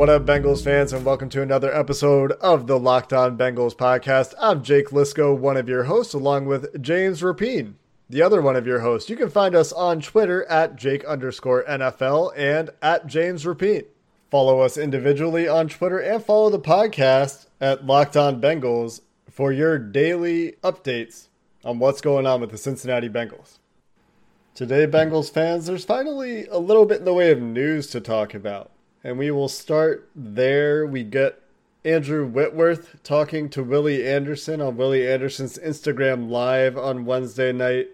What up, Bengals fans, and welcome to another episode of the Locked On Bengals podcast. I'm Jake Liscow, one of your hosts, along with James Rapien, the other one of your hosts. You can find us on Twitter at Jake underscore NFL and at James Rapien. Follow us individually on Twitter and follow the podcast at Locked On Bengals for your daily updates on what's going on with the Cincinnati Bengals. Today, Bengals fans, there's finally a little bit in the way of news to talk about and we will start there. We get Andrew Whitworth talking to Willie Anderson on Willie Anderson's Instagram Live on Wednesday night.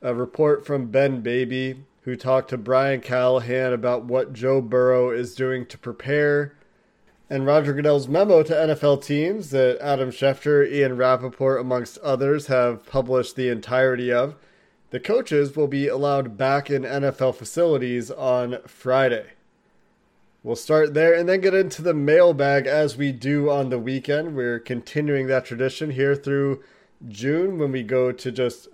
A report from Ben Baby, who talked to Brian Callahan about what Joe Burrow is doing to prepare. And Roger Goodell's memo to NFL teams that Adam Schefter, Ian Rapoport, amongst others, have published the entirety of. The coaches will be allowed back in NFL facilities on Friday. We'll start there and then get into the mailbag as we do on the weekend. We're continuing that tradition here through June when we go to just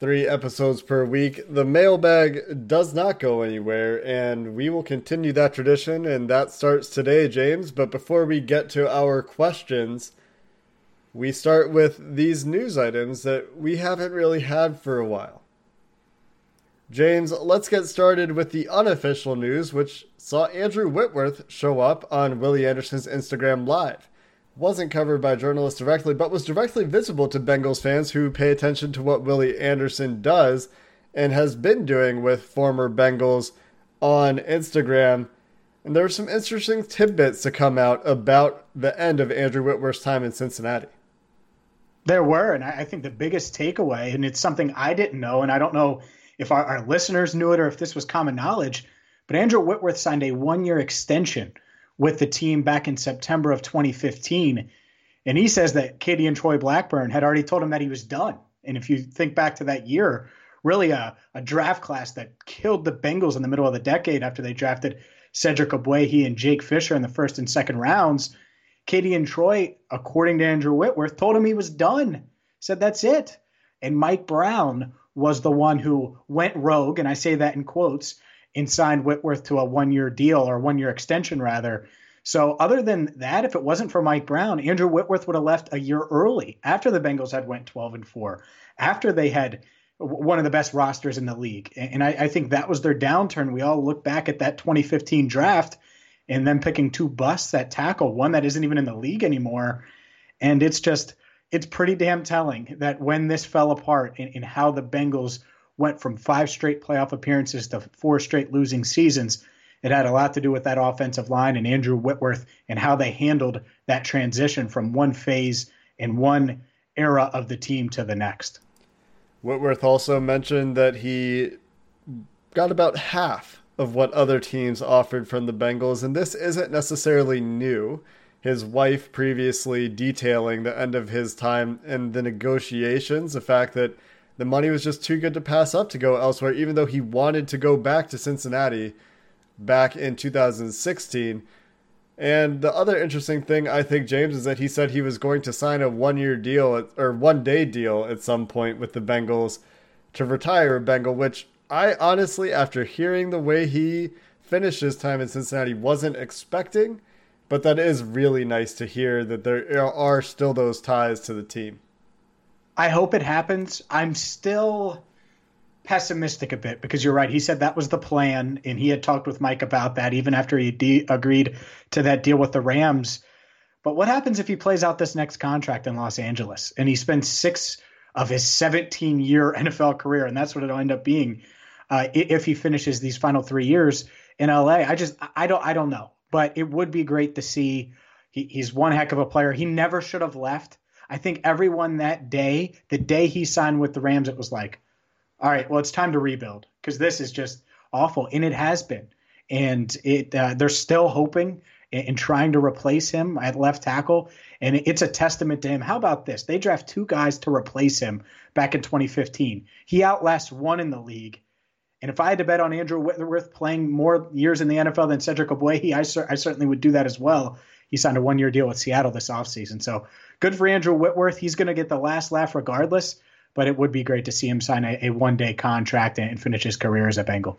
three episodes per week. The mailbag does not go anywhere, and we will continue that tradition, and that starts today, James. But before we get to our questions, we start with these news items that we haven't really had for a while. James, let's get started with the unofficial news, which saw Andrew Whitworth show up on Willie Anderson's Instagram Live. Wasn't covered by journalists directly, but was directly visible to Bengals fans who pay attention to what Willie Anderson does and has been doing with former Bengals on Instagram. And there were some interesting tidbits to come out about the end of Andrew Whitworth's time in Cincinnati. There were, and I think the biggest takeaway, and it's something I didn't know, and I don't know if our, our listeners knew it or if this was common knowledge. But Andrew Whitworth signed a one year extension with the team back in September of 2015. And he says that Katie and Troy Blackburn had already told him that he was done. And if you think back to that year, really a, a draft class that killed the Bengals in the middle of the decade after they drafted Cedric Ogbuehi and Jake Fisher in the first and second rounds. Katie and Troy, according to Andrew Whitworth, told him he was done. Said that's it. And Mike Brown was the one who went rogue, and I say that in quotes, and signed Whitworth to a one year deal or one year extension rather. So other than that, if it wasn't for Mike Brown, Andrew Whitworth would have left a year early after the Bengals had went 12 and 4, after they had one of the best rosters in the league. And I, I think that was their downturn. We all look back at that 2015 draft and then picking two busts at tackle, one that isn't even in the league anymore. And it's just it's pretty damn telling that when this fell apart in how the Bengals went from five straight playoff appearances to four straight losing seasons, it had a lot to do with that offensive line and Andrew Whitworth and how they handled that transition from one phase and one era of the team to the next. Whitworth also mentioned that he got about half of what other teams offered from the Bengals, and this isn't necessarily new his wife previously detailing the end of his time in the negotiations, the fact that the money was just too good to pass up to go elsewhere, even though he wanted to go back to Cincinnati back in 2016. And the other interesting thing, I think, James, is that he said he was going to sign a one year deal or one day deal at some point with the Bengals to retire a Bengal, which I honestly, after hearing the way he finished his time in Cincinnati, wasn't expecting but that is really nice to hear that there are still those ties to the team. I hope it happens. I'm still pessimistic a bit because you're right. He said that was the plan, and he had talked with Mike about that even after he de- agreed to that deal with the Rams. But what happens if he plays out this next contract in Los Angeles and he spends six of his 17 year NFL career, and that's what it'll end up being uh, if he finishes these final three years in LA? I just I don't I don't know but it would be great to see. He, he's one heck of a player. He never should have left. I think everyone that day, the day he signed with the Rams, it was like, all right, well, it's time to rebuild because this is just awful, and it has been. And it uh, they're still hoping and, and, trying to replace him at left tackle, and it's a testament to him. How about this? They draft two guys to replace him back in 2015. He outlasts one in the league. And if I had to bet on Andrew Whitworth playing more years in the NFL than Cedric Ogbuehi, I, I certainly would do that as well. He signed a one year deal with Seattle this offseason. So good for Andrew Whitworth. He's going to get the last laugh regardless but it would be great to see him sign a, a one day contract and finish his career as a Bengal.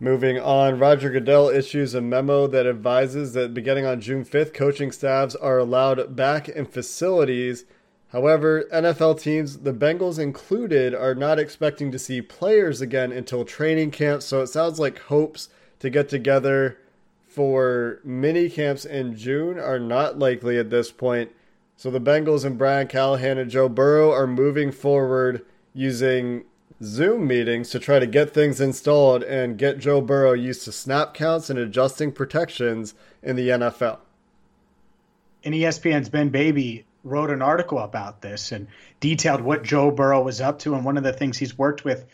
Moving on, Roger Goodell issues a memo that advises that beginning on June 5th, coaching staffs are allowed back in facilities. However, NFL teams, the Bengals included, are not expecting to see players again until training camp. So it sounds like hopes to get together for mini camps in June are not likely at this point. So the Bengals and Brian Callahan and Joe Burrow are moving forward using Zoom meetings to try to get things installed and get Joe Burrow used to snap counts and adjusting protections in the NFL. And ESPN's Ben Baby wrote an article about this and detailed what Joe Burrow was up to. And one of the things he's worked with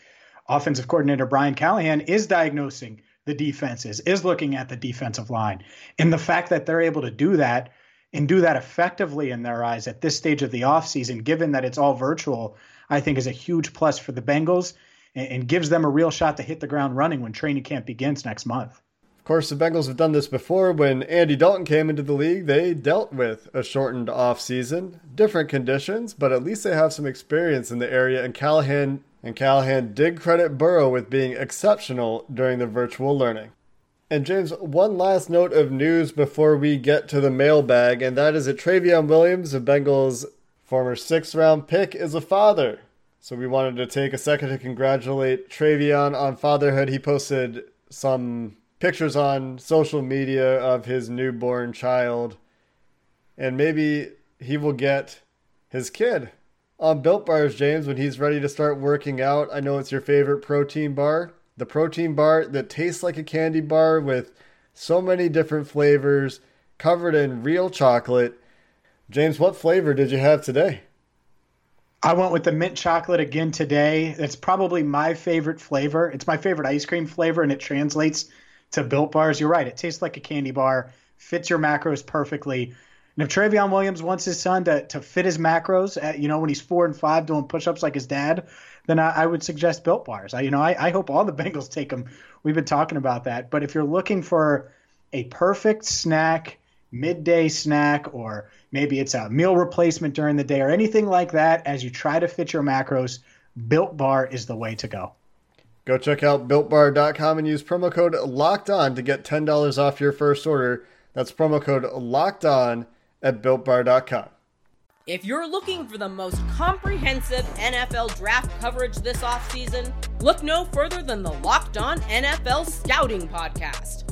offensive coordinator Brian Callahan is diagnosing the defenses, is looking at the defensive line. And the fact that they're able to do that and do that effectively in their eyes at this stage of the offseason, given that it's all virtual, I think is a huge plus for the Bengals and, and gives them a real shot to hit the ground running when training camp begins next month. Course, the Bengals have done this before. When Andy Dalton came into the league, they dealt with a shortened offseason, different conditions, but at least they have some experience in the area. And Callahan and Callahan did credit Burrow with being exceptional during the virtual learning. And James, one last note of news before we get to the mailbag, and that is that Trayveon Williams, the Bengals' former sixth round pick, is a father. So we wanted to take a second to congratulate Trayveon on fatherhood. He posted some pictures on social media of his newborn child, and maybe he will get his kid on Built Bars, James, when he's ready to start working out. I know it's your favorite protein bar the protein bar that tastes like a candy bar with so many different flavors covered in real chocolate. James, what flavor did you have today? I went with the mint chocolate again today. It's probably my favorite flavor. It's my favorite ice cream flavor, and it translates to built bars. You're right. It tastes like a candy bar, fits your macros perfectly. And if Trayveon Williams wants his son to, to fit his macros, at, you know, when he's four and five doing push ups like his dad, then I, I would suggest Built Bars. I, you know, I, I hope all the Bengals take them. We've been talking about that. But if you're looking for a perfect snack, midday snack, or maybe it's a meal replacement during the day, or anything like that, as you try to fit your macros, Built Bar is the way to go. Go check out builtbar.com and use promo code locked on to get $10 off your first order. That's promo code locked on at builtbar.com. If you're looking for the most comprehensive NFL draft coverage this offseason, look no further than the Locked On NFL Scouting Podcast.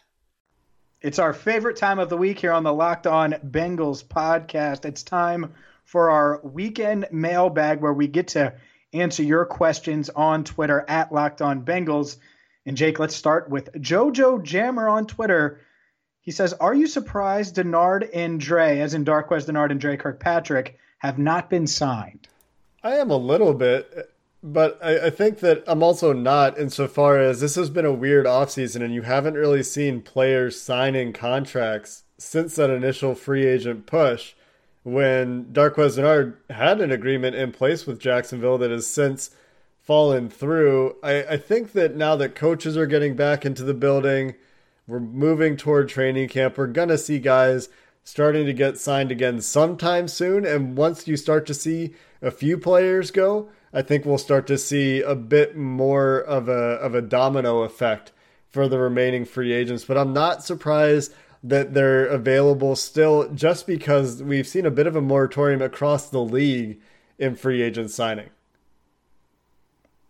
It's our favorite time of the week here on the Locked On Bengals podcast. It's time for our weekend mailbag where we get to answer your questions on Twitter at Locked On Bengals. And Jake, let's start with Jojo Jammer on Twitter. He says, Are you surprised Dennard and Dre, as in Darqueze Dennard and Dre Kirkpatrick, have not been signed? I am a little bit, but I, I, think that I'm also not insofar as this has been a weird offseason and you haven't really seen players signing contracts since that initial free agent push when Darqueze Dennard had an agreement in place with Jacksonville that has since fallen through. I, I think that now that coaches are getting back into the building, we're moving toward training camp. We're going to see guys starting to get signed again sometime soon. And once you start to see a few players go, I think we'll start to see a bit more of a of a domino effect for the remaining free agents. But I'm not surprised that they're available still just because we've seen a bit of a moratorium across the league in free agent signing.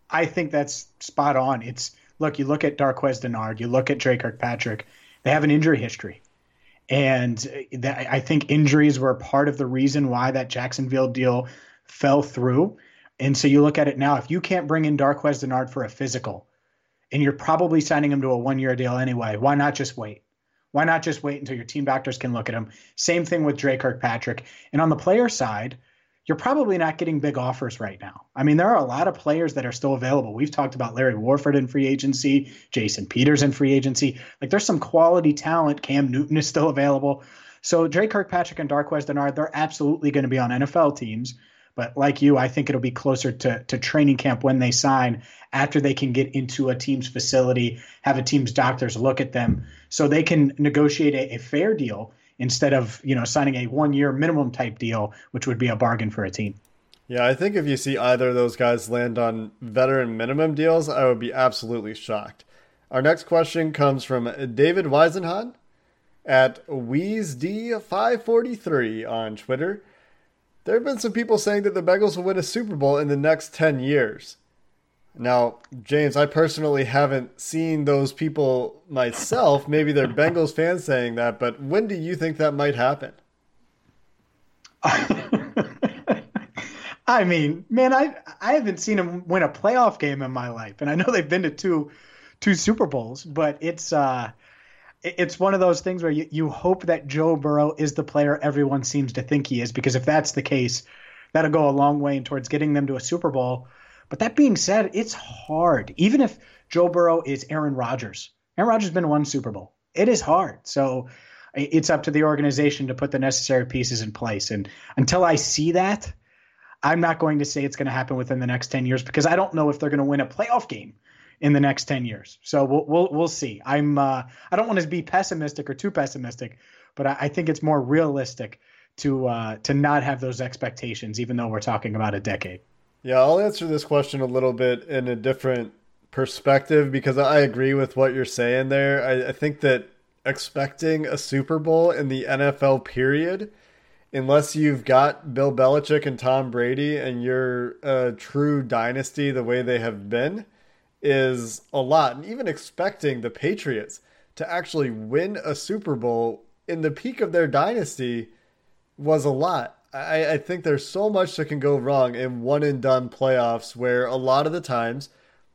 I think that's spot on. It's look, you look at Darqueze Dennard, you look at Dre Kirkpatrick, they have an injury history. And that, I think injuries were part of the reason why that Jacksonville deal fell through. And so you look at it now, if you can't bring in Darqueze Dennard for a physical, and you're probably signing him to a one year deal anyway, why not just wait? Why not just wait until your team doctors can look at him? Same thing with Dre Kirkpatrick. And on the player side, you're probably not getting big offers right now. I mean, there are a lot of players that are still available. We've talked about Larry Warford in free agency, Jason Peters in free agency. Like there's some quality talent. Cam Newton is still available. So Dre Kirkpatrick and Darqueze Dennard, they're absolutely going to be on NFL teams. But like you, I think it'll be closer to, to training camp when they sign after they can get into a team's facility, have a team's doctors look at them so they can negotiate a, a fair deal instead of you know signing a one year minimum type deal, which would be a bargain for a team. Yeah, I think if you see either of those guys land on veteran minimum deals, I would be absolutely shocked. Our next question comes from David Weisenhahn at WeezeD543 on Twitter. There have been some people saying that the Bengals will win a Super Bowl in the next 10 years. Now, James, I personally haven't seen those people myself. Maybe they're Bengals fans saying that, but when do you think that might happen? I mean, man, I I haven't seen them win a playoff game in my life, and I know they've been to two two Super Bowls, but it's uh, it's one of those things where you, you hope that Joe Burrow is the player everyone seems to think he is, because if that's the case, that'll go a long way towards getting them to a Super Bowl. But that being said, it's hard. Even if Joe Burrow is Aaron Rodgers, Aaron Rodgers has been one Super Bowl. It is hard. So it's up to the organization to put the necessary pieces in place. And until I see that, I'm not going to say it's going to happen within the next 10 years because I don't know if they're going to win a playoff game in the next 10 years. So we'll we'll, we'll see. I'm uh, I don't want to be pessimistic or too pessimistic, but I, I think it's more realistic to uh, to not have those expectations, even though we're talking about a decade. Yeah, I'll answer this question a little bit in a different perspective because I agree with what you're saying there. I, I think that expecting a Super Bowl in the NFL period, unless you've got Bill Belichick and Tom Brady and you're a true dynasty the way they have been, is a lot. And even expecting the Patriots to actually win a Super Bowl in the peak of their dynasty was a lot. I, I think there's so much that can go wrong in one and done playoffs where a lot of the times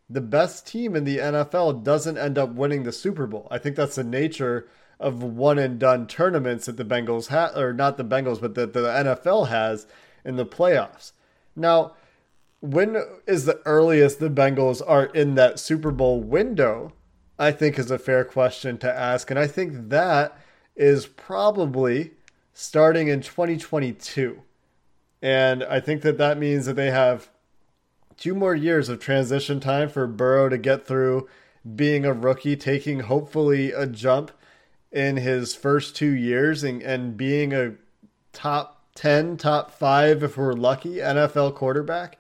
the best team in the NFL doesn't end up winning the Super Bowl. I think that's the nature of one and done tournaments that the Bengals have, or not the Bengals, but that the NFL has in the playoffs. Now, when is the earliest the Bengals are in that Super Bowl window? I think is a fair question to ask. And I think that is probably starting in 2022. And I think that that means that they have two more years of transition time for Burrow to get through being a rookie, taking hopefully a jump in his first two years and, and being a top 10, top five, if we're lucky, NFL quarterback.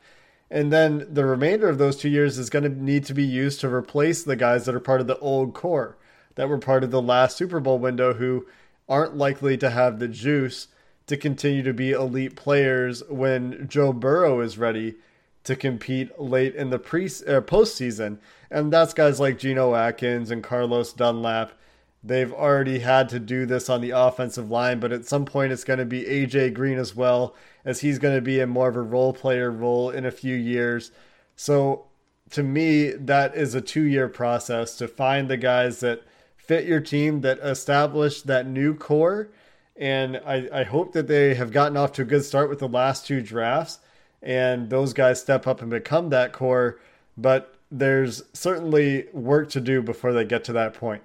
And then the remainder of those two years is going to need to be used to replace the guys that are part of the old core that were part of the last Super Bowl window who aren't likely to have the juice to continue to be elite players when Joe Burrow is ready to compete late in the pre uh, postseason, and that's guys like Geno Atkins and Carlos Dunlap. They've already had to do this on the offensive line, but at some point it's going to be AJ Green as well, as he's going to be in more of a role player role in a few years. So to me, that is a two year process to find the guys that fit your team that establish that new core. And I, I hope that they have gotten off to a good start with the last two drafts and those guys step up and become that core. But there's certainly work to do before they get to that point.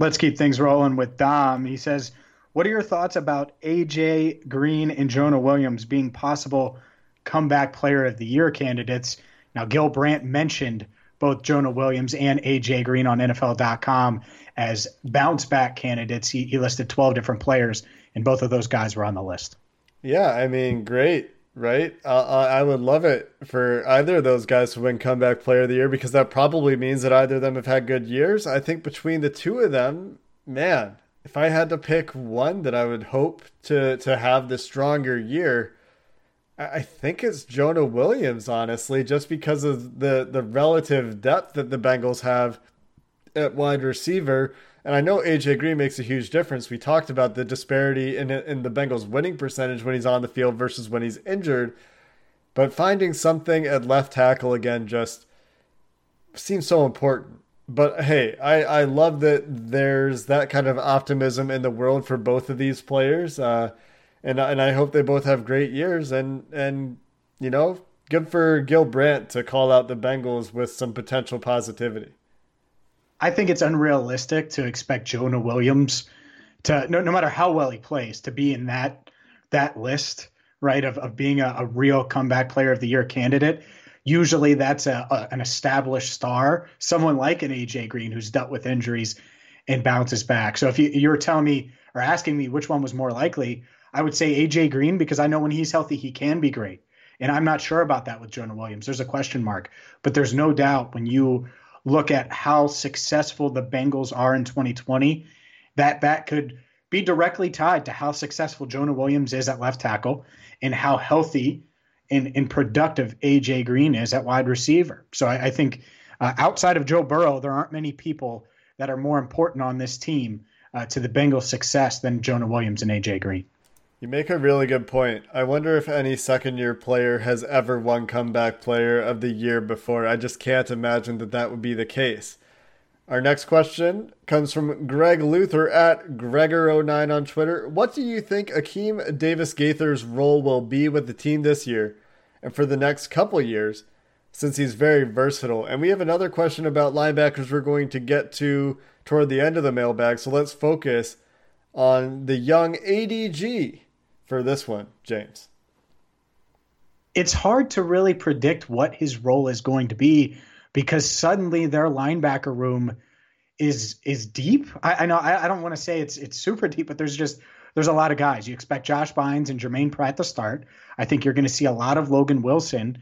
Let's keep things rolling with Dom. He says, What are your thoughts about AJ Green and Jonah Williams being possible comeback player of the year candidates? Now, Gil Brandt mentioned both Jonah Williams and AJ Green on NFL.com as bounce back candidates. He, he listed 12 different players, and both of those guys were on the list. Yeah, I mean, great, right? Uh, I would love it for either of those guys to win comeback player of the year because that probably means that either of them have had good years. I think between the two of them, man, if I had to pick one that I would hope to to have the stronger year, I think it's Jonah Williams, honestly, just because of the the relative depth that the Bengals have at wide receiver. And I know AJ Green makes a huge difference. We talked about the disparity in in the Bengals' winning percentage when he's on the field versus when he's injured. But finding something at left tackle again just seems so important. But hey, I, I love that there's that kind of optimism in the world for both of these players. Uh, and and I hope they both have great years. And and you know, good for Gil Brandt to call out the Bengals with some potential positivity. I think it's unrealistic to expect Jonah Williams to no, no matter how well he plays to be in that that list right of, of being a, a real comeback player of the year candidate. Usually that's a, a, an established star someone like an aj green who's dealt with injuries and bounces back. So if you, you were telling me or asking me which one was more likely i would say aj green because i know when he's healthy he can be great. And i'm not sure about that with jonah williams. There's a question mark. But there's no doubt when you look at how successful the Bengals are in 2020, that that could be directly tied to how successful Jonah Williams is at left tackle and how healthy and, and productive AJ Green is at wide receiver. So I, I think uh, outside of Joe Burrow, there aren't many people that are more important on this team uh, to the Bengals' success than Jonah Williams and AJ Green. You make a really good point. I wonder if any second year player has ever won comeback player of the year before. I just can't imagine that that would be the case. Our next question comes from Greg Luther at Gregor09 on Twitter. What do you think Akeem Davis Gaither's role will be with the team this year and for the next couple years, since he's very versatile? And we have another question about linebackers we're going to get to toward the end of the mailbag, so let's focus on the young ADG for this one, James? It's hard to really predict what his role is going to be because suddenly their linebacker room is is deep. I, I know I, I don't want to say it's it's super deep, but there's just there's a lot of guys. You expect Josh Bynes and Germaine Pratt to start. I think you're going to see a lot of Logan Wilson.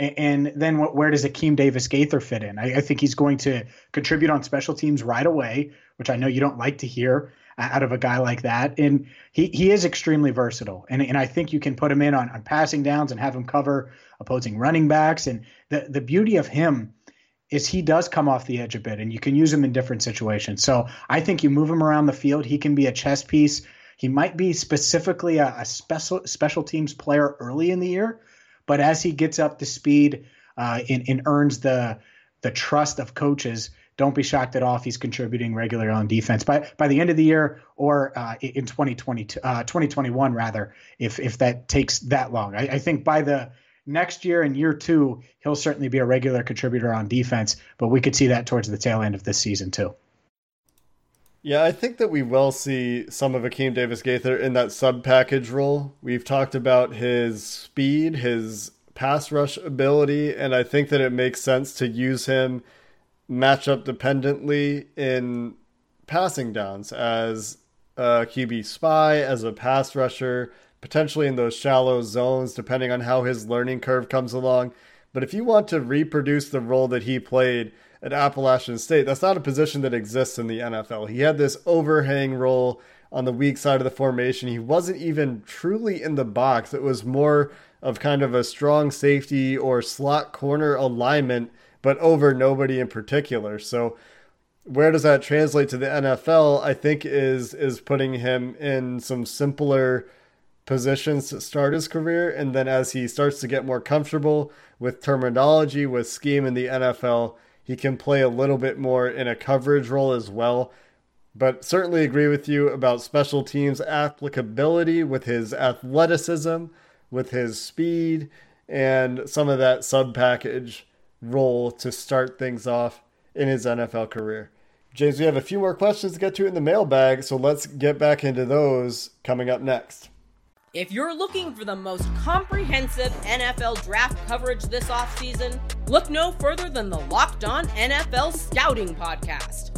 And, then where does Akeem Davis Gaither fit in? I, I, think he's going to contribute on special teams right away, which I know you don't like to hear out of a guy like that. And he, he is extremely versatile. And, and I think you can put him in on, on passing downs and have him cover opposing running backs. And the, the beauty of him is he does come off the edge a bit and you can use him in different situations. So I think you move him around the field. He can be a chess piece. He might be specifically a, a special special teams player early in the year, but as he gets up to speed uh, and, and earns the the trust of coaches, don't be shocked at all if he's contributing regularly on defense by by the end of the year or uh, in 2020 uh, 2021 rather if if that takes that long. I, I, think by the next year and year two he'll certainly be a regular contributor on defense, but we could see that towards the tail end of this season too. Yeah, I think that we will see some of Akeem Davis Gaither in that sub package role. We've talked about his speed, his pass rush ability, and I think that it makes sense to use him matchup dependently in passing downs as a QB spy, as a pass rusher, potentially in those shallow zones, depending on how his learning curve comes along. But if you want to reproduce the role that he played at Appalachian State, that's not a position that exists in the NFL. He had this overhang role on the weak side of the formation. He wasn't even truly in the box. It was more of kind of a strong safety or slot corner alignment but over nobody in particular. So where does that translate to the NFL? I think is is putting him in some simpler positions to start his career and then as he starts to get more comfortable with terminology with scheme in the NFL, he can play a little bit more in a coverage role as well. But certainly agree with you about special teams applicability with his athleticism, with his speed, and some of that sub package role to start things off in his NFL career. James, we have a few more questions to get to in the mailbag, so let's get back into those coming up next. If you're looking for the most comprehensive NFL draft coverage this offseason, look no further than the Locked On NFL Scouting Podcast.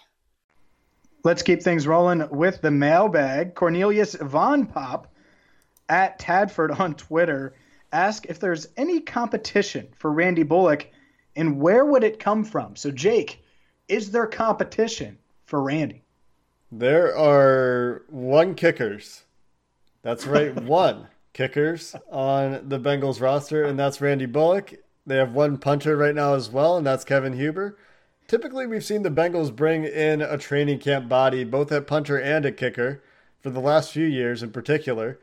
Let's keep things rolling with the mailbag. Cornelius Von Pop at Tadford on Twitter ask if there's any competition for Randy Bullock and where would it come from? So, Jake, is there competition for Randy? There are one kickers. That's right, one kickers on the Bengals roster, and that's Randy Bullock. They have one punter right now as well, and that's Kevin Huber. Typically, we've seen the Bengals bring in a training camp body, both at punter and at kicker, for the last few years in particular.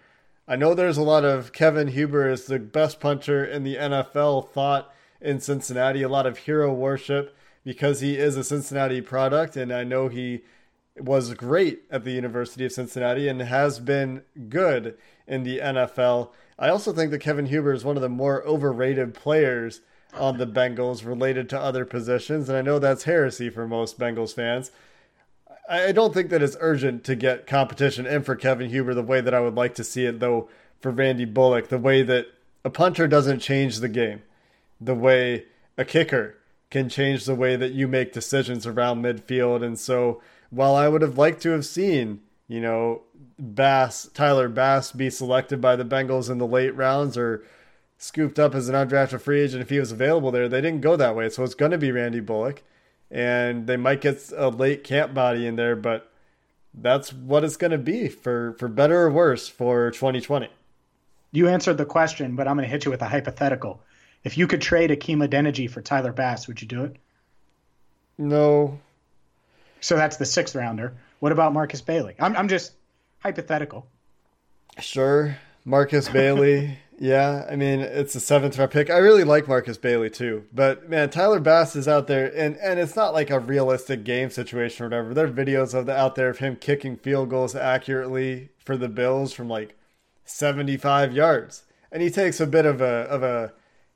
I know there's a lot of Kevin Huber is the best punter in the NFL thought in Cincinnati, a lot of hero worship because he is a Cincinnati product, and I know he was great at the University of Cincinnati and has been good in the NFL. I also think that Kevin Huber is one of the more overrated players on the Bengals related to other positions, and I know that's heresy for most Bengals fans. I don't think that it's urgent to get competition in for Kevin Huber the way that I would like to see it, though, for Randy Bullock, the way that a punter doesn't change the game, the way a kicker can change the way that you make decisions around midfield. And so, while I would have liked to have seen, you know, Bass, Tyler Bass be selected by the Bengals in the late rounds or scooped up as an undrafted free agent if he was available there, they didn't go that way. So, it's going to be Randy Bullock and they might get a late camp body in there, but that's what it's going to be for for better or worse for 2020. You answered the question, but I'm going to hit you with a hypothetical. If you could trade Hakeem Adeniji for Tyler Bass, would you do it? No. So that's the sixth rounder. What about Markus Bailey? I'm I'm just hypothetical. Sure, Markus Bailey. Yeah, I mean it's a seventh round pick. I really like Markus Bailey too, but man, Tyler Bass is out there, and and it's not like a realistic game situation or whatever. There are videos of the out there of him kicking field goals accurately for the Bills from like seventy five yards, and he takes a bit of a of a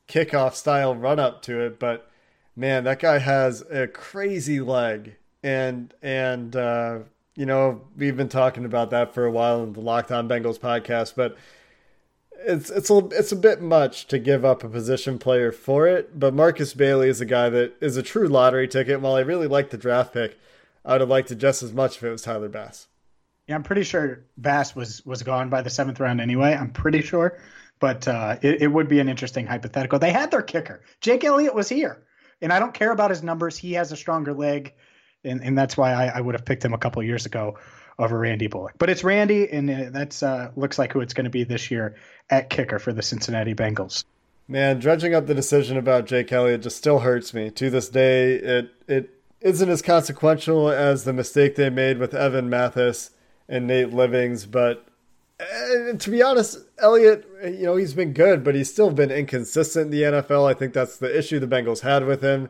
kickoff style run up to it, but man, that guy has a crazy leg, and and uh, you know we've been talking about that for a while in the Locked On Bengals podcast, but it's it's a it's a bit much to give up a position player for it. But Markus Bailey is a guy that is a true lottery ticket. While I really like the draft pick, I would have liked it just as much if it was Tyler Bass. Yeah, I'm pretty sure Bass was was gone by the seventh round anyway. I'm pretty sure, but uh, it, it would be an interesting hypothetical. They had their kicker. Jake Elliott was here, and I don't care about his numbers. He has a stronger leg, and and that's why I, I would have picked him a couple years ago over Randy Bullock. But it's Randy, and uh, that's uh, looks like who it's going to be this year at kicker for the Cincinnati Bengals. Man, dredging up the decision about Jake Elliott just still hurts me to this day. It it isn't as consequential as the mistake they made with Evan Mathis and Nate Livings, but uh, to be honest, Elliott, you know, he's been good, but he's still been inconsistent in the NFL. I think that's the issue the Bengals had with him.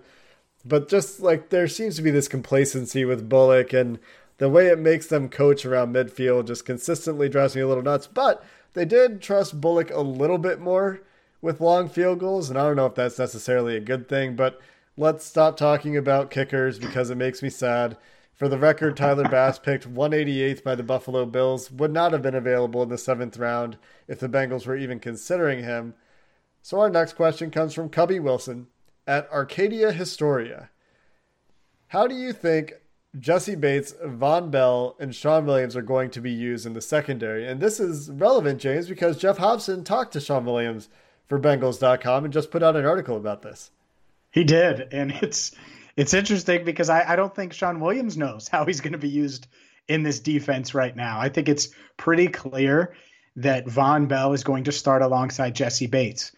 But just like there seems to be this complacency with Bullock and the way it makes them coach around midfield just consistently drives me a little nuts. But they did trust Bullock a little bit more with long field goals, and I don't know if that's necessarily a good thing, but let's stop talking about kickers because it makes me sad. For the record, Tyler Bass picked 188th by the Buffalo Bills, would not have been available in the seventh round if the Bengals were even considering him. So our next question comes from Cubby Wilson at Arcadia Historia. How do you think Jessie Bates, Vonn Bell, and Shawn Williams are going to be used in the secondary. And this is relevant, James, because Geoff Hobson talked to Shawn Williams for Bengals.com and just put out an article about this. He did. And it's it's interesting because I, I don't think Shawn Williams knows how he's going to be used in this defense right now. I think it's pretty clear that Vonn Bell is going to start alongside Jessie Bates.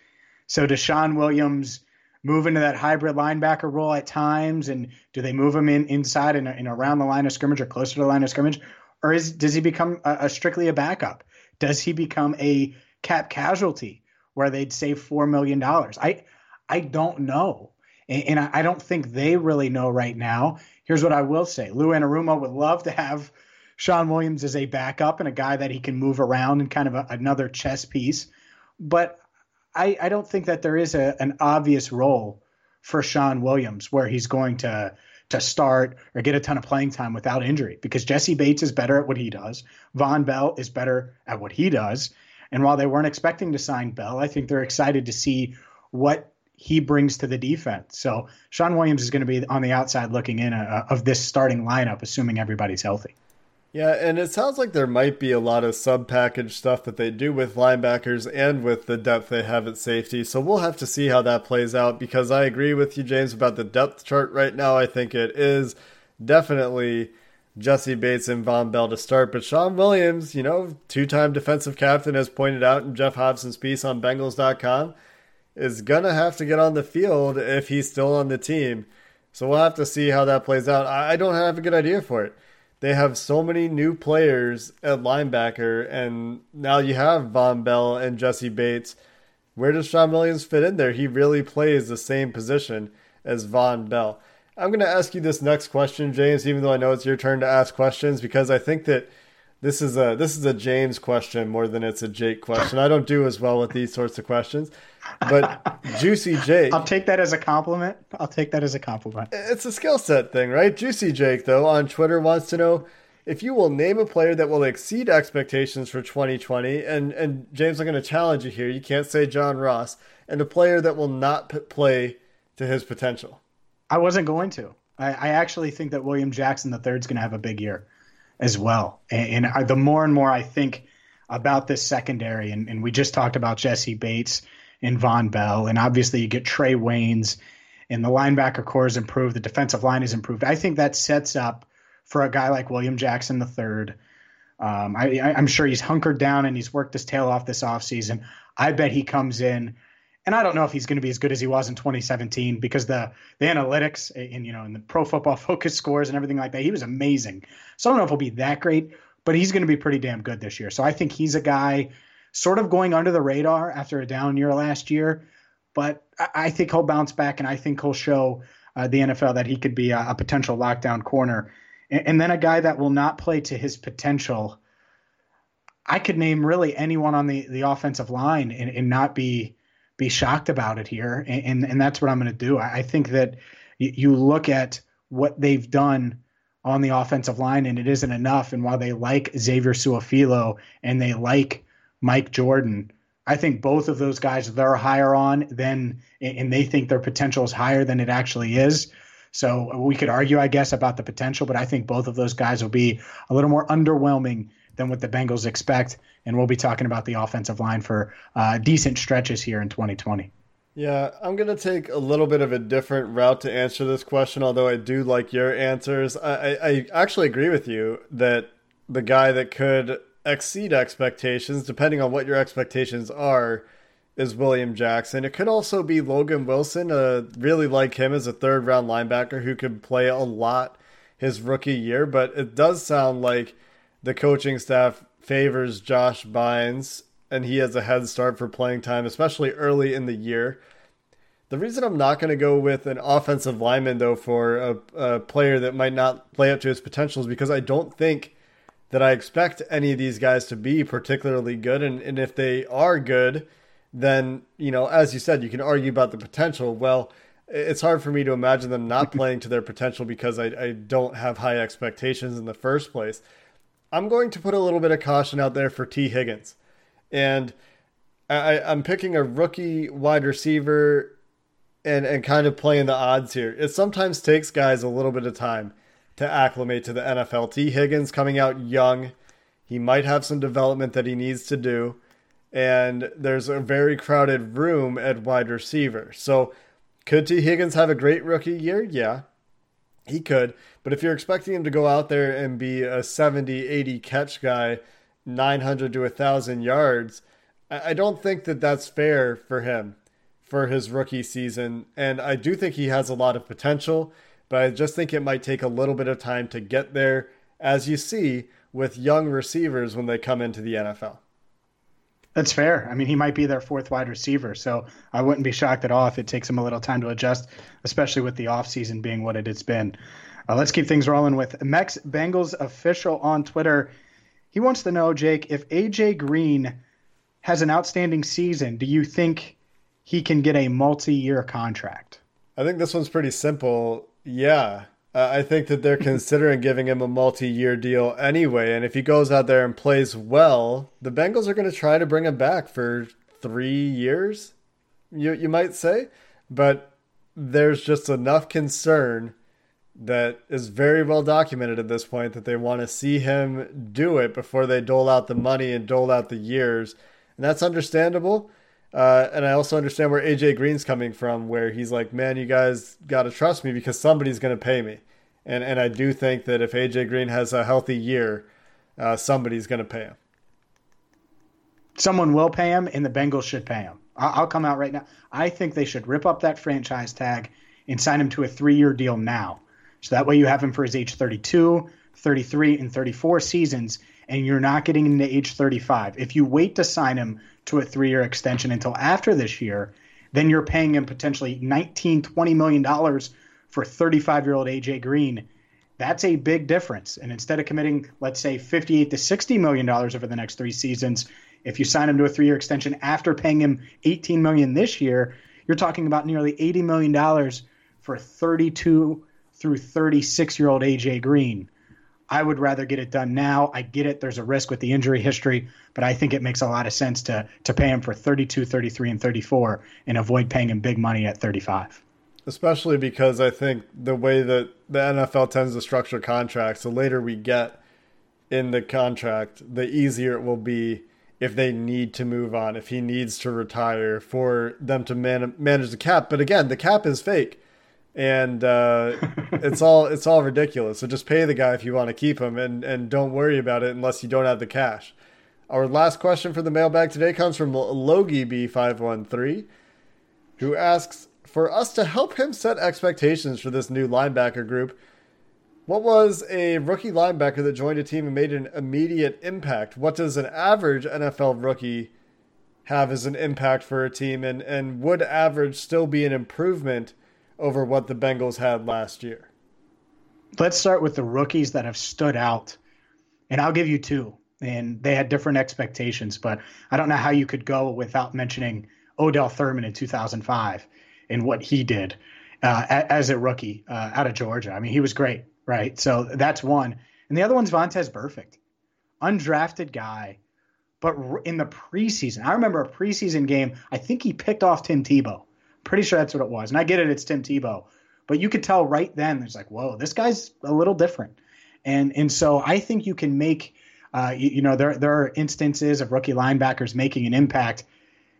So does Shawn Williams move into that hybrid linebacker role at times? And do they move him in inside and, and around the line of scrimmage or closer to the line of scrimmage? Or is does he become a, a strictly a backup? Does he become a cap casualty where they'd save four million dollars? I I don't know. And, I, I don't think they really know right now. Here's what I will say. Lou Anarumo would love to have Shawn Williams as a backup and a guy that he can move around and kind of a, another chess piece. But I, I don't think that there is a, an obvious role for Shawn Williams where he's going to to start or get a ton of playing time without injury because Jessie Bates is better at what he does. Vonn Bell is better at what he does. And while they weren't expecting to sign Bell, I think they're excited to see what he brings to the defense. So Shawn Williams is going to be on the outside looking in uh, of this starting lineup, assuming everybody's healthy. Yeah, and it sounds like there might be a lot of sub package stuff that they do with linebackers and with the depth they have at safety. So we'll have to see how that plays out because I agree with you, James, about the depth chart right now. I think it is definitely Jessie Bates and Vonn Bell to start. But Shawn Williams, you know, two time defensive captain, as pointed out in Geoff Hobson's piece on Bengals.com, is going to have to get on the field if he's still on the team. So we'll have to see how that plays out. I don't have a good idea for it they have so many new players at linebacker, and now you have Vonn Bell and Jessie Bates. Where does Shawn Williams fit in there? He really plays the same position as Vonn Bell. I'm going to ask you this next question, James, even though I know it's your turn to ask questions, because I think that this is a this is a James question more than it's a Jake question. I don't do as well with these sorts of questions. But Juicy Jake. I'll take that as a compliment. I'll take that as a compliment. It's a skill set thing, right? Juicy Jake, though, on Twitter wants to know if you will name a player that will exceed expectations for 2020. And, and James, I'm going to challenge you here. You can't say John Ross. And a player that will not p- play to his potential. I wasn't going to. I, I actually think that William Jackson III is going to have a big year as well. And, and I, the more and more I think about this secondary, and, and we just talked about Jessie Bates in Vonn Bell, and obviously you get Trae Waynes, and the linebacker core is improved, the defensive line is improved. I think that sets up for a guy like William Jackson III. Um, I, am sure he's hunkered down and he's worked his tail off this offseason. I bet he comes in, and I don't know if he's going to be as good as he was in 2017 because the the analytics and you know and the Pro Football Focus scores and everything like that, he was amazing. So I don't know if he'll be that great, but he's going to be pretty damn good this year. So I think he's a guy sort of going under the radar after a down year last year. But I think he'll bounce back, and I think he'll show uh, the NFL that he could be a, a potential lockdown corner. And, and, then a guy that will not play to his potential. I could name really anyone on the, the offensive line and, and not be be shocked about it here. And, and, and that's what I'm going to do. I, I think that y- you look at what they've done on the offensive line, and it isn't enough. And while they like Xavier Su'a-Filo and they like Mike Jordan. I think both of those guys they're higher on than, and they think their potential is higher than it actually is. So we could argue, I guess, about the potential, but I think both of those guys will be a little more underwhelming than what the Bengals expect. And we'll be talking about the offensive line for uh, decent stretches here in 2020. Yeah, I'm going to take a little bit of a different route to answer this question, although I do like your answers. I, I, I actually agree with you that the guy that could exceed expectations, depending on what your expectations are, is William Jackson. It could also be Logan Wilson. Uh, really like him as a third round linebacker who could play a lot his rookie year, but it does sound like the coaching staff favors Josh Bynes and he has a head start for playing time, especially early in the year. The reason I'm not going to go with an offensive lineman, though, for a, a, player that might not play up to his potential is because I don't think that I expect any of these guys to be particularly good. And, and if they are good, then, you know, as you said, you can argue about the potential. Well, it's hard for me to imagine them not playing to their potential because I, I don't have high expectations in the first place. I'm going to put a little bit of caution out there for Tee Higgins. And I, I'm picking a rookie wide receiver and, and kind of playing the odds here. It sometimes takes guys a little bit of time to acclimate to the NFL. Tee Higgins coming out young. He might have some development that he needs to do. And there's a very crowded room at wide receiver. So, could Tee Higgins have a great rookie year? Yeah, he could. But if you're expecting him to go out there and be a 70, 80 catch guy, 900 to 1,000 yards, I don't think that that's fair for him for his rookie season. And I do think he has a lot of potential but I just think it might take a little bit of time to get there, as you see with young receivers when they come into the NFL. That's fair. I mean, he might be their fourth wide receiver, so I wouldn't be shocked at all if it takes him a little time to adjust, especially with the offseason being what it has been. Uh, let's keep things rolling with Mex Bengals official on Twitter. He wants to know, Jake, if AJ Green has an outstanding season, do you think he can get a multi year contract? I think this one's pretty simple. Yeah, Uh, I think that they're considering giving him a multi-year deal anyway, and if he goes out there and plays well, the Bengals are going to try to bring him back for three years. You you might say, but there's just enough concern that is very well documented at this point that they want to see him do it before they dole out the money and dole out the years, and that's understandable. Uh, and I also understand where AJ Green's coming from, where he's like, "Man, you guys got to trust me because somebody's going to pay me," and and I do think that if AJ Green has a healthy year, uh, somebody's going to pay him. Someone will pay him, and the Bengals should pay him. I'll, I'll come out right now. I think they should rip up that franchise tag and sign him to a three-year deal now, so that way you have him for his age 32, 33, and 34 seasons, and you're not getting into age 35. If you wait to sign him to a three year extension until after this year, then you're paying him potentially 19, 20 million dollars for 35 year old AJ Green. That's a big difference. And instead of committing, let's say, 58 to 60 million dollars over the next three seasons, if you sign him to a three year extension after paying him 18 million this year, you're talking about nearly 80 million dollars for 32 through 36 year old AJ Green. I would rather get it done now. I get it. There's a risk with the injury history, but I think it makes a lot of sense to to pay him for 32, 33, and 34 and avoid paying him big money at 35. Especially because I think the way that the NFL tends to structure contracts, the later we get in the contract, the easier it will be if they need to move on, if he needs to retire, for them to man- manage the cap. But again, the cap is fake and uh, it's all it's all ridiculous. So just pay the guy if you want to keep him, and and don't worry about it unless you don't have the cash. Our last question for the mailbag today comes from Logie B five one three, who asks for us to help him set expectations for this new linebacker group. What was a rookie linebacker that joined a team and made an immediate impact? What does an average NFL rookie have as an impact for a team, and and would average still be an improvement? Over what the Bengals had last year? Let's start with the rookies that have stood out. And I'll give you two. And they had different expectations, but I don't know how you could go without mentioning Odell Thurman in 2005 and what he did uh, as a rookie uh, out of Georgia. I mean, he was great, right? So that's one. And the other one's Vontaze Burfict, undrafted guy. But in the preseason, I remember a preseason game, I think he picked off Tim Tebow Pretty sure that's what it was. And I get it, it's Tim Tebow. But you could tell right then, there's like, whoa, this guy's a little different. And and so I think you can make, uh, you, you, know, there there are instances of rookie linebackers making an impact.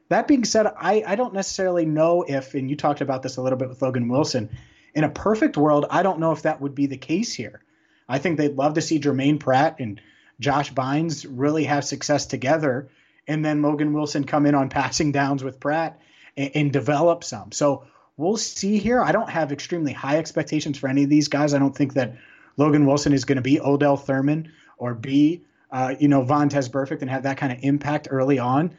That being said, I, I don't necessarily know if, and you talked about this a little bit with Logan Wilson, in a perfect world, I don't know if that would be the case here. I think they'd love to see Germaine Pratt and Josh Bynes really have success together, and then Logan Wilson come in on passing downs with Pratt and, and develop some. So we'll see here. I don't have extremely high expectations for any of these guys. I don't think that Logan Wilson is going to be Odell Thurman or be, uh, you know, Vontaze Burfict and have that kind of impact early on.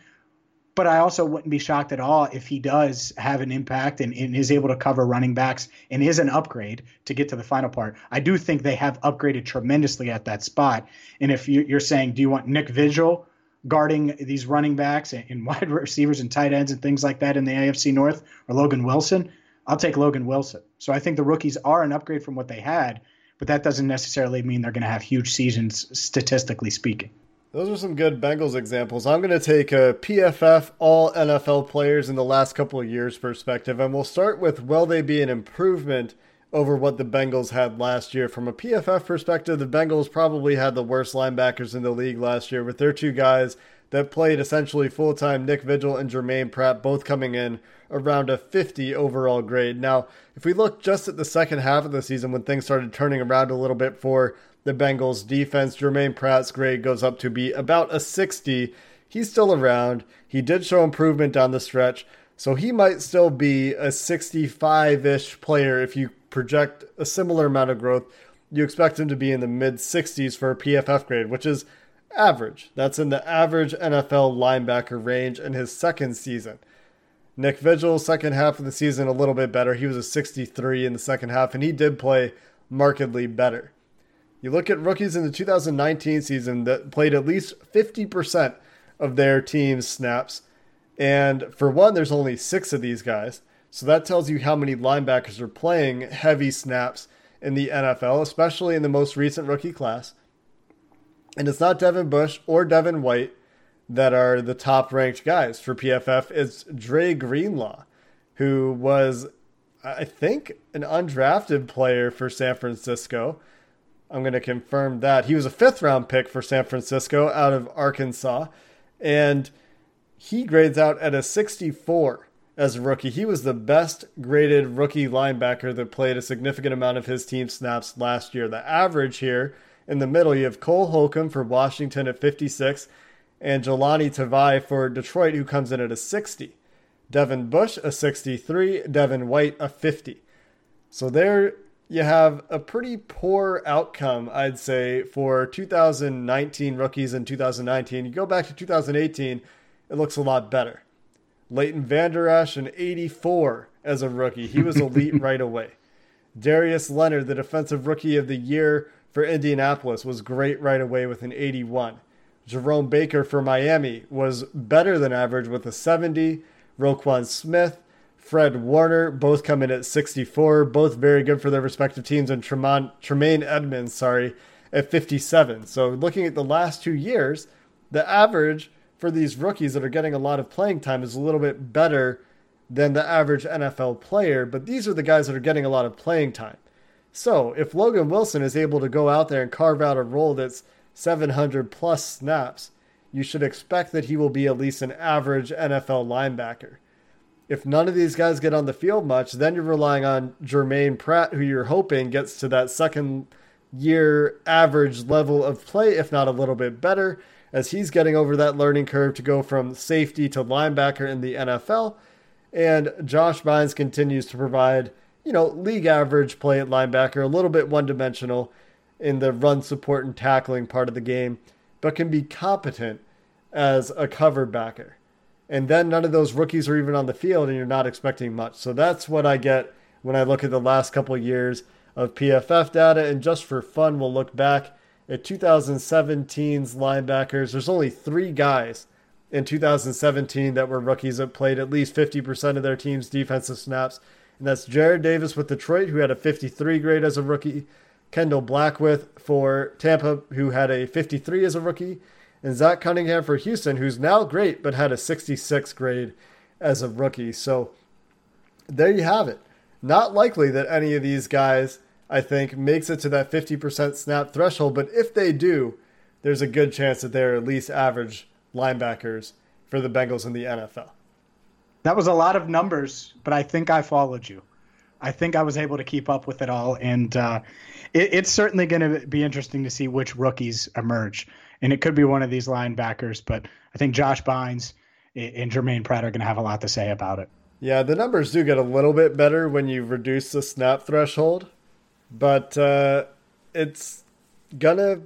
But I also wouldn't be shocked at all if he does have an impact and, and, is able to cover running backs and is an upgrade to get to the final part. I do think they have upgraded tremendously at that spot. And if you're saying, do you want Nick Vigil guarding these running backs and wide receivers and tight ends and things like that in the AFC North or Logan Wilson, I'll take Logan Wilson. So I think the rookies are an upgrade from what they had, but that doesn't necessarily mean they're going to have huge seasons statistically speaking. Those are some good Bengals examples. I'm going to take uh, a PFF all NFL players in the last couple of years perspective, and we'll start with will they be an improvement over what the Bengals had last year. From a PFF perspective, the Bengals probably had the worst linebackers in the league last year with their two guys that played essentially full time Nick Vigil and Germaine Pratt, both coming in around a 50 overall grade. Now, if we look just at the second half of the season when things started turning around a little bit for the Bengals defense, Germaine Pratt's grade goes up to be about a 60. He's still around. He did show improvement down the stretch. So he might still be a 65 ish player if you project a similar amount of growth. You expect him to be in the mid 60s for a PFF grade, which is average. That's in the average NFL linebacker range in his second season. Nick Vigil, second half of the season, a little bit better. He was a 63 in the second half, and he did play markedly better. You look at rookies in the 2019 season that played at least 50% of their team's snaps. And for one, there's only six of these guys. So that tells you how many linebackers are playing heavy snaps in the NFL, especially in the most recent rookie class. And it's not Devin Bush or Devin White that are the top ranked guys for PFF. It's Dre Greenlaw, who was, I think, an undrafted player for San Francisco. I'm going to confirm that. He was a fifth round pick for San Francisco out of Arkansas. And he grades out at a 64 as a rookie. He was the best graded rookie linebacker that played a significant amount of his team snaps last year. The average here in the middle, you have Cole Holcomb for Washington at 56 and Jahlani Tavai for Detroit, who comes in at a 60. Devin Bush, a 63. Devin White, a 50. So there you have a pretty poor outcome, I'd say, for 2019 rookies in 2019. You go back to 2018, it looks a lot better. Leighton Vander Esch, in 84 as a rookie. He was elite right away. Darius Leonard, the defensive rookie of the year for Indianapolis, was great right away with an 81. Jerome Baker for Miami was better than average with a 70. Roquan Smith, Fred Warner, both come in at 64, both very good for their respective teams, and Tremaine, Tremaine Edmunds, sorry, at 57. So looking at the last two years, the average for these rookies that are getting a lot of playing time is a little bit better than the average NFL player, but these are the guys that are getting a lot of playing time. So if Logan Wilson is able to go out there and carve out a role that's 700 plus snaps, you should expect that he will be at least an average NFL linebacker. If none of these guys get on the field much, then you're relying on Germaine Pratt, who you're hoping gets to that second year average level of play, if not a little bit better, as he's getting over that learning curve to go from safety to linebacker in the NFL. And Josh Bynes continues to provide, you know, league average play at linebacker, a little bit one dimensional in the run support and tackling part of the game, but can be competent as a cover backer. And then none of those rookies are even on the field, and you're not expecting much. So that's what I get when I look at the last couple of years of PFF data. And just for fun, we'll look back Uh, at 2017's linebackers. There's only three guys in 2017 that were rookies that played at least 50% of their team's defensive snaps. And that's Jarrad Davis with Detroit, who had a 53 grade as a rookie. Kendell Beckwith for Tampa, who had a 53 as a rookie, and Zach Cunningham for Houston, who's now great but had a 66 grade as a rookie. So there you have it. Not likely that any of these guys, I think, makes it to that 50% snap threshold, but if they do, there's a good chance that they're at least average linebackers for the Bengals in the NFL. That was a lot of numbers, but I think I followed you. I think I was able to keep up with it all, and uh, it, it's certainly going to be interesting to see which rookies emerge. And it could be one of these linebackers, but I think Josh Bynes and Germaine Pratt are going to have a lot to say about it. Yeah, the numbers do get a little bit better when you reduce the snap threshold, but uh, it's gonna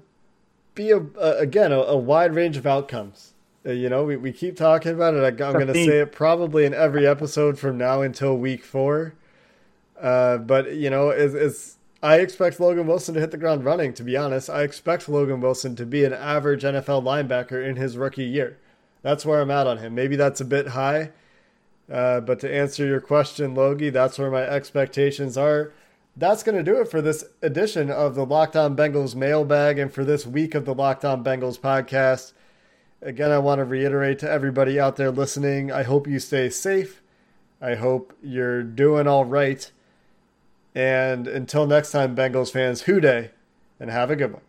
be a, a again a, a, wide range of outcomes. Uh, you know, we, we keep talking about it. I, am going to say it probably in every episode from now until week four. Uh, but you know, it's, it's I expect Logan Wilson to hit the ground running, to be honest. I expect Logan Wilson to be an average NFL linebacker in his rookie year. That's where I'm at on him. Maybe that's a bit high. Uh, but to answer your question, Logie, that's where my expectations are. That's going to do it for this edition of the Locked On Bengals mailbag and for this week of the Locked On Bengals podcast. Again, I want to reiterate to everybody out there listening I hope you stay safe. I hope you're doing all right. And until next time, Bengals fans, Who Dey and have a good one.